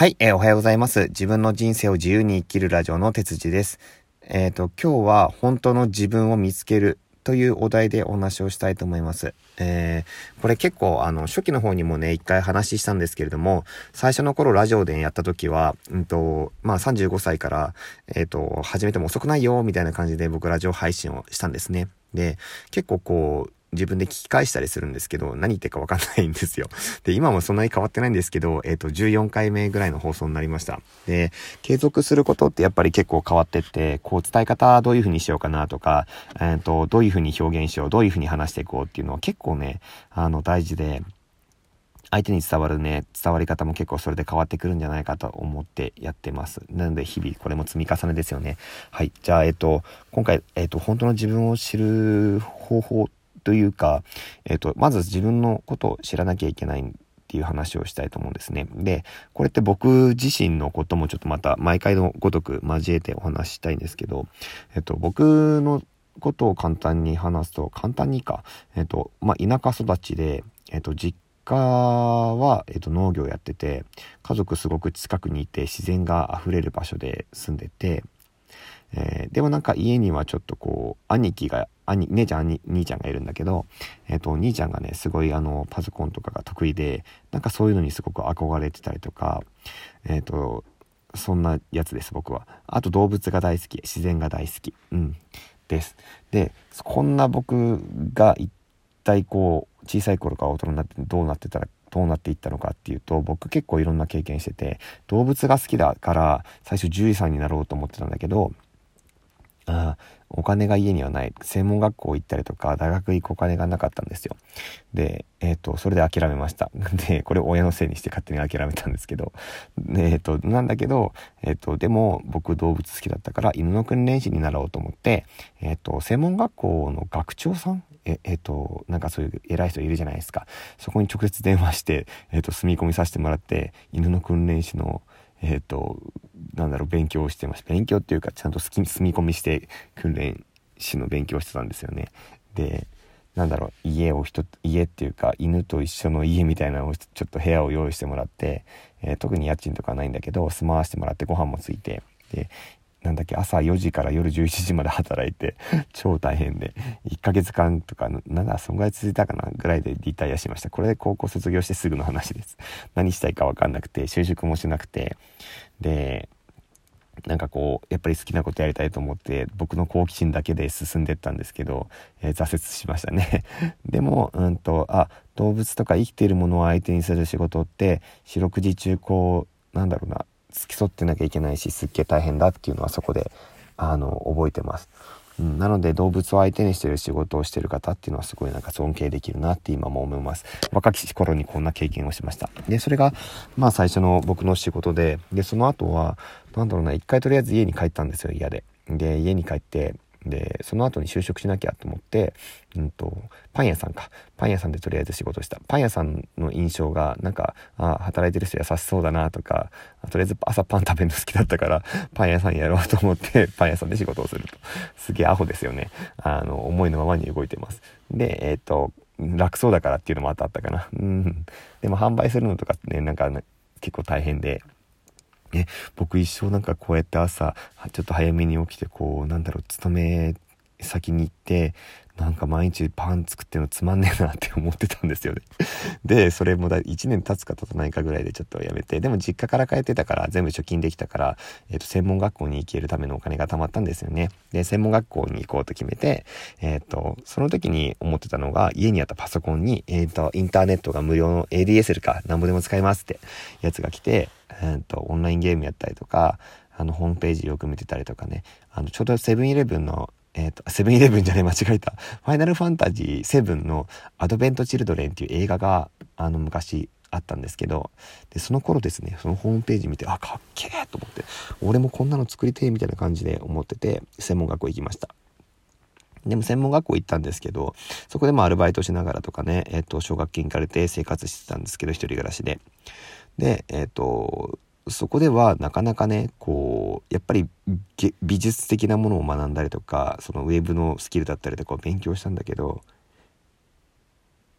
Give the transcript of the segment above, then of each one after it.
はい、えー、おはようございます。自分の人生を自由に生きるラジオの哲司です。えっ、ー、と、今日は本当の自分を見つけるというお題でお話をしたいと思います。えー、これ結構あの初期の方にもね、一回話したんですけれども、最初の頃ラジオでやった時は、うんと、まあ35歳から、えっ、ー、と、始めても遅くないよ、みたいな感じで僕ラジオ配信をしたんですね。で、結構こう、自分で聞き返したりするんですけど、何言ってるかわかんないんですよ。で、今もそんなに変わってないんですけど、えっ、ー、と、14回目ぐらいの放送になりました。で、継続することってやっぱり結構変わってって、こう伝え方どういう風にしようかなとか、えっ、ー、と、どういう風に表現しよう、どういう風に話していこうっていうのは結構ね、あの、大事で、相手に伝わるね、伝わり方も結構それで変わってくるんじゃないかと思ってやってます。なので日々これも積み重ねですよね。はい。じゃあ、えっと、今回、えっと、本当の自分を知る方法というか、えっ、と、まず自分のことを知らなきゃいけないっていう話をしたいと思うんですね。で、これって僕自身のこともちょっとまた毎回のごとく交えてお話したいんですけど、えっ、と、僕のことを簡単に話すと、簡単にか、えっ、と、まあ、田舎育ちで、えっ、と、実家は、えっと、農業やってて、家族すごく近くにいて、自然が溢れる場所で住んでて、えー、でもなんか家にはちょっとこう、兄貴が、兄、姉ちゃん、兄、兄ちゃんがいるんだけど、えっ、ー、と、兄ちゃんがね、すごいあの、パソコンとかが得意で、なんかそういうのにすごく憧れてたりとか、えっ、ー、と、そんなやつです、僕は。あと動物が大好き、自然が大好き。うん。です。で、こんな僕が一体こう、小さい頃から大人になってどうなってたらどうなっていったのかっていうと僕結構いろんな経験してて動物が好きだから最初獣医さんになろうと思ってたんだけどあお金が家にはない。専門学校行ったりとか、大学行くお金がなかったんですよ。で、えっ、ー、と、それで諦めました。で、これ親のせいにして勝手に諦めたんですけど、えっ、ー、と、なんだけど、えっ、ー、と、でも僕動物好きだったから犬の訓練士になろうと思って、えっ、と、専門学校の学長さんえ、えっ、と、なんかそういう偉い人いるじゃないですか。そこに直接電話して、えっ、と、住み込みさせてもらって、犬の訓練士の、えっ、と、なんだろう、勉強してました。勉強っていうか、ちゃんと住み込みして訓練士の勉強してたんですよね。で、なんだろう、家を人、家っていうか、犬と一緒の家みたいなのを、ちょっと部屋を用意してもらって、えー、特に家賃とかないんだけど、住まわしてもらってご飯もついて、で、なんだっけ、朝4時から夜11時まで働いて、超大変で、1ヶ月間とか、なんだ、そんぐらい続いたかなぐらいでリタイアしました。これで高校卒業してすぐの話です。何したいかわかんなくて、就職もしなくて、で、なんかこう、やっぱり好きなことやりたいと思って、僕の好奇心だけで進んでったんですけど、えー、挫折しましたね。でも、うんと、あ、動物とか生きているものを相手にする仕事って、四六時中こう、なんだろうな、付き添ってなきゃいけないし、すっげえ大変だっていうのはそこで、あの、覚えてます。うん、なので動物を相手にしてる仕事をしてる方っていうのはすごいなんか尊敬できるなって今も思います。若き頃にこんな経験をしました。で、それが、まあ最初の僕の仕事で、で、その後は、何だろうな、一回とりあえず家に帰ったんですよ、嫌で。で、家に帰って、で、その後に就職しなきゃと思って、うんと、パン屋さんか。パン屋さんでとりあえず仕事した。パン屋さんの印象が、なんか、あ働いてる人優しそうだなとか、とりあえず朝パン食べるの好きだったから、パン屋さんやろうと思って、パン屋さんで仕事をすると。すげえアホですよね。あの、思いのままに動いてます。で、えっ、ー、と、楽そうだからっていうのもあったあったかな。うん。でも販売するのとかね、なんか、ね、結構大変で、ね、僕一生なんかこうやって朝、ちょっと早めに起きて、こう、なんだろう、勤め先に行って、なんか毎日パン作ってるのつまんねえなって思ってたんですよね。で、それもだ1年経つか経たないかぐらいでちょっとやめて、でも実家から帰ってたから全部貯金できたから、えっ、ー、と、専門学校に行けるためのお金が貯まったんですよね。で、専門学校に行こうと決めて、えっ、ー、と、その時に思ってたのが、家にあったパソコンに、えっ、ー、と、インターネットが無料の ADSL か、なんぼでも使えますってやつが来て、えっ、と、オンラインゲームやったりとか、あの、ホームページよく見てたりとかね、あの、ちょうどセブンイレブンのえっ、ー、と、セブンイレブンじゃない、間違えた。ファイナルファンタジー7のアドベント・チルドレンっていう映画が、あの、昔あったんですけど、で、その頃ですね、そのホームページ見て、あ、かっけえと思って、俺もこんなの作りてえみたいな感じで思ってて、専門学校行きました。でも専門学校行ったんですけど、そこでもアルバイトしながらとかね、えっ、と、奨学金借りて生活してたんですけど、一人暮らしで。で、えっ、ー、と、そこではなかなかねこうやっぱり美術的なものを学んだりとかそのウェブのスキルだったりとかを勉強したんだけど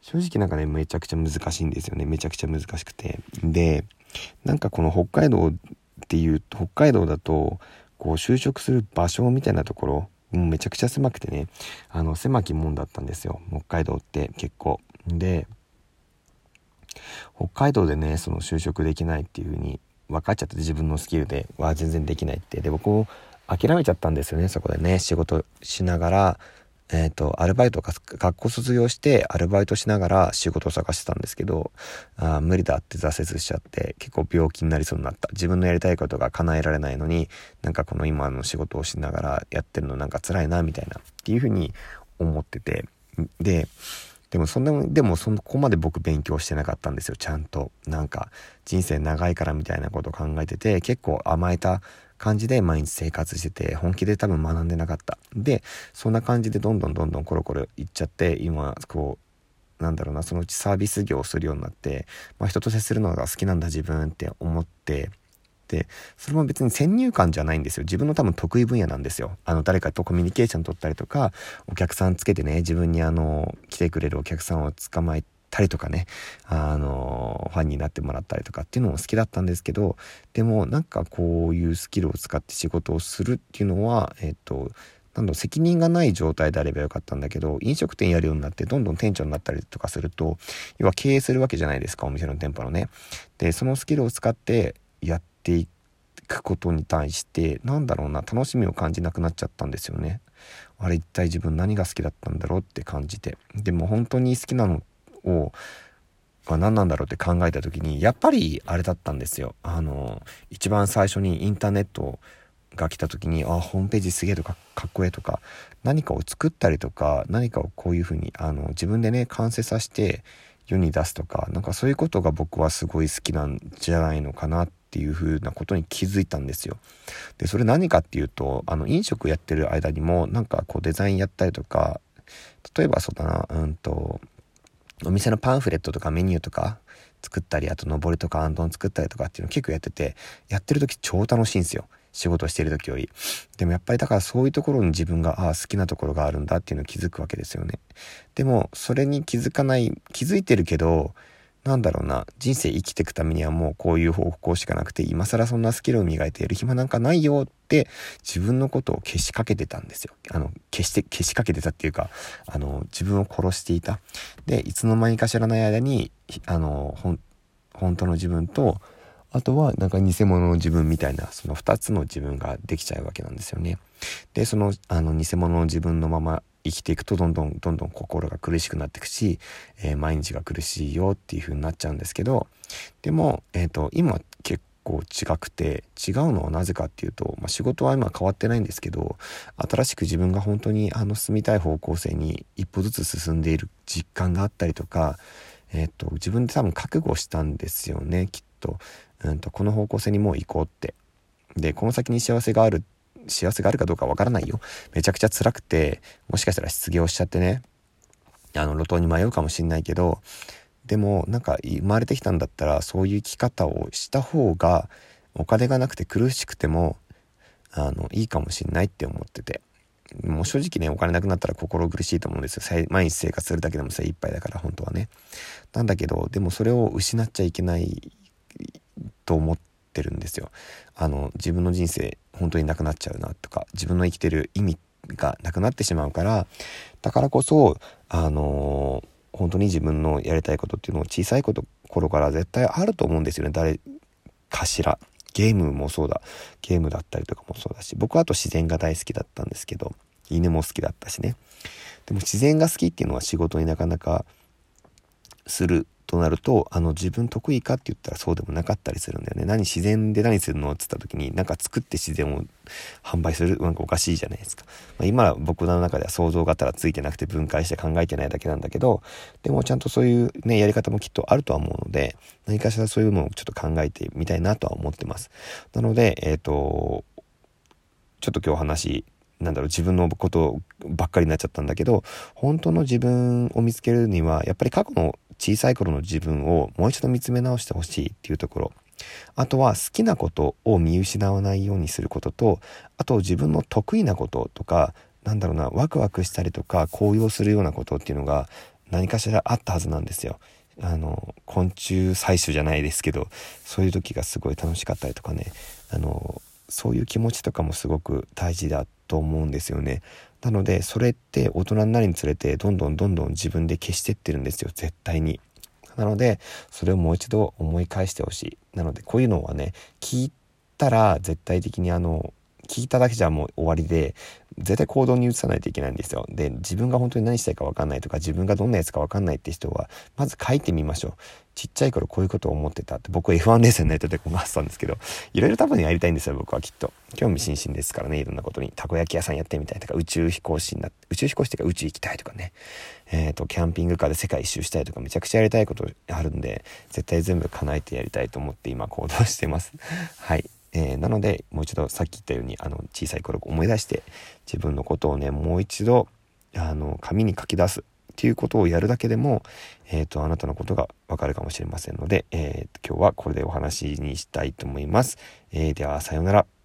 正直なんかねめちゃくちゃ難しいんですよね。めちゃくちゃ難しくて。でなんかこの北海道っていう北海道だとこう就職する場所みたいなところもうめちゃくちゃ狭くてねあの狭き門だったんですよ。北海道って結構。で北海道でねその就職できないっていう風に分かっちゃって自分のスキルでは全然できないって。で僕も諦めちゃったんですよねそこでね。仕事しながらえっ、ー、と、アルバイトか、学校卒業してアルバイトしながら仕事を探してたんですけど、あ無理だって挫折しちゃって、結構病気になりそうになった。自分のやりたいことが叶えられないのに、なんかこの今の仕事をしながらやってるのなんか辛いな、みたいな、っていうふうに思ってて、で、でもそんな、でもそこまで僕勉強してなかったんですよ、ちゃんと。なんか、人生長いからみたいなことを考えてて、結構甘えた感じで毎日生活してて、本気で多分学んでなかった。で、そんな感じでどんどんどんどんコロコロいっちゃって、今、こう、なんだろうな、そのうちサービス業をするようになって、まあ、人と接するのが好きなんだ自分って思って、それも別に先入観じゃないんですよ。自分の多分得意分野なんですよ。あの、誰かとコミュニケーション取ったりとか、お客さんつけてね、自分にあの、来てくれるお客さんを捕まえたりとかね、あの、ファンになってもらったりとかっていうのも好きだったんですけど、でもなんかこういうスキルを使って仕事をするっていうのは、えっ、と、なんだ責任がない状態であればよかったんだけど、飲食店やるようになって、どんどん店長になったりとかすると、要は経営するわけじゃないですか、お店の店舗のね。で、そのスキルを使ってやっていくことに対して、なんだろうな、楽しみを感じなくなっちゃったんですよね。あれ一体自分何が好きだったんだろうって感じて。でも本当に好きなのを、まあ、何なんだろうって考えた時にやっぱりあれだったんですよあの一番最初にインターネットが来た時にあホームページすげえとかかっこええとか何かを作ったりとか何かをこういうふうにあの自分でね完成させて世に出すとかなんかそういうことが僕はすごい好きなんじゃないのかなっていうふうなことに気づいたんですよ。でそれ何かっていうとあの飲食やってる間にもなんかこうデザインやったりとか例えばそうだなうんとお店のパンフレットとかメニューとか作ったり、あと上りとかアンドン作ったりとかっていうの結構やってて、やってる時超楽しいんですよ。仕事してる時より。でもやっぱりだからそういうところに自分が、ああ、好きなところがあるんだっていうのを気づくわけですよね。でも、それに気づかない、気づいてるけど、なんだろうな、人生生きていくためにはもうこういう方向しかなくて、今更そんなスキルを磨いてやる暇なんかないよって自分のことを消しかけてたんですよ。あの、消して、消しかけてたっていうか、あの、自分を殺していた。で、いつの間にか知らない間に、あの、ほん、本当の自分と、あとはなんか偽物の自分みたいな、その二つの自分ができちゃうわけなんですよね。で、その、あの、偽物の自分のまま生きていくとどんどんどんどん心が苦しくなっていくし、えー、毎日が苦しいよっていう風になっちゃうんですけどでも、えーと、今結構違くて違うのはなぜかっていうと、まあ、仕事は今変わってないんですけど新しく自分が本当にあの進みたい方向性に一歩ずつ進んでいる実感があったりとか、えーと、自分で多分覚悟したんですよねきっと,、うんとこの方向性にもう行こうって。でこの先に幸せがあるって幸せがあるかどうかわからないよ。めちゃくちゃ辛くて、もしかしたら失業しちゃってね、あの、路頭に迷うかもしんないけど、でも、なんか、生まれてきたんだったら、そういう生き方をした方が、お金がなくて苦しくても、あの、いいかもしんないって思ってて。もう正直ね、お金なくなったら心苦しいと思うんですよ。毎日生活するだけでも精一杯だから、本当はね。なんだけど、でもそれを失っちゃいけないと思ってるんですよ。あの、自分の人生本当になくなっちゃうなとか自分の生きてる意味がなくなってしまうからだからこそあのー、本当に自分のやりたいことっていうのを小さいこと頃から絶対あると思うんですよね。誰かしら。ゲームもそうだ。ゲームだったりとかもそうだし僕はあと自然が大好きだったんですけど犬も好きだったしね。でも自然が好きっていうのは仕事になかなかするとなると、あの、自分得意かって言ったらそうでもなかったりするんだよね。何自然で何するのって言った時に、なんか作って自然を販売する、なんかおかしいじゃないですか。まあ、今は僕の中では想像がたらついてなくて分解して考えてないだけなんだけど、でもちゃんとそういうね、やり方もきっとあるとは思うので、何かしらそういうのをちょっと考えてみたいなとは思ってます。なので、えっ、ー、と、ちょっと今日話なんだろう、自分のことばっかりになっちゃったんだけど、本当の自分を見つけるには、やっぱり過去の小さい頃の自分をもう一度見つめ直してほしいっていうところ。あとは好きなことを見失わないようにすることと、あと自分の得意なこととか、なんだろうな、ワクワクしたりとか、高揚するようなことっていうのが何かしらあったはずなんですよ。あの、昆虫採取じゃないですけど、そういう時がすごい楽しかったりとかね、あの、そういう気持ちとかもすごく大事だと思うんですよね。なので、それって大人になるにつれて、どんどんどんどん自分で消してってるんですよ、絶対に。なので、それをもう一度思い返してほしい。なので、こういうのはね、聞いたら絶対的にあの、聞いただけじゃもう終わりで、絶対行動に移さないといけないんですよ。で、自分が本当に何したいか分かんないとか、自分がどんなやつか分かんないって人は、まず書いてみましょう。ちっちゃい頃こういうことを思ってたって、僕 F1 レースになりたいってこがってたんですけど、いろいろ多分やりたいんですよ、僕はきっと。興味津々ですからね、いろんなことに。たこ焼き屋さんやってみたいとか、宇宙飛行士になって、宇宙飛行士っていうか宇宙行きたいとかね。えっ、ー、と、キャンピングカーで世界一周したいとか、めちゃくちゃやりたいことあるんで、絶対全部叶えてやりたいと思って今行動してます。はい。えー、なのでもう一度さっき言ったようにあの小さい頃思い出して自分のことをねもう一度あの紙に書き出すっていうことをやるだけでも、えーと、あなたのことがわかるかもしれませんので、えー、今日はこれでお話にしたいと思います。えー、ではさようなら。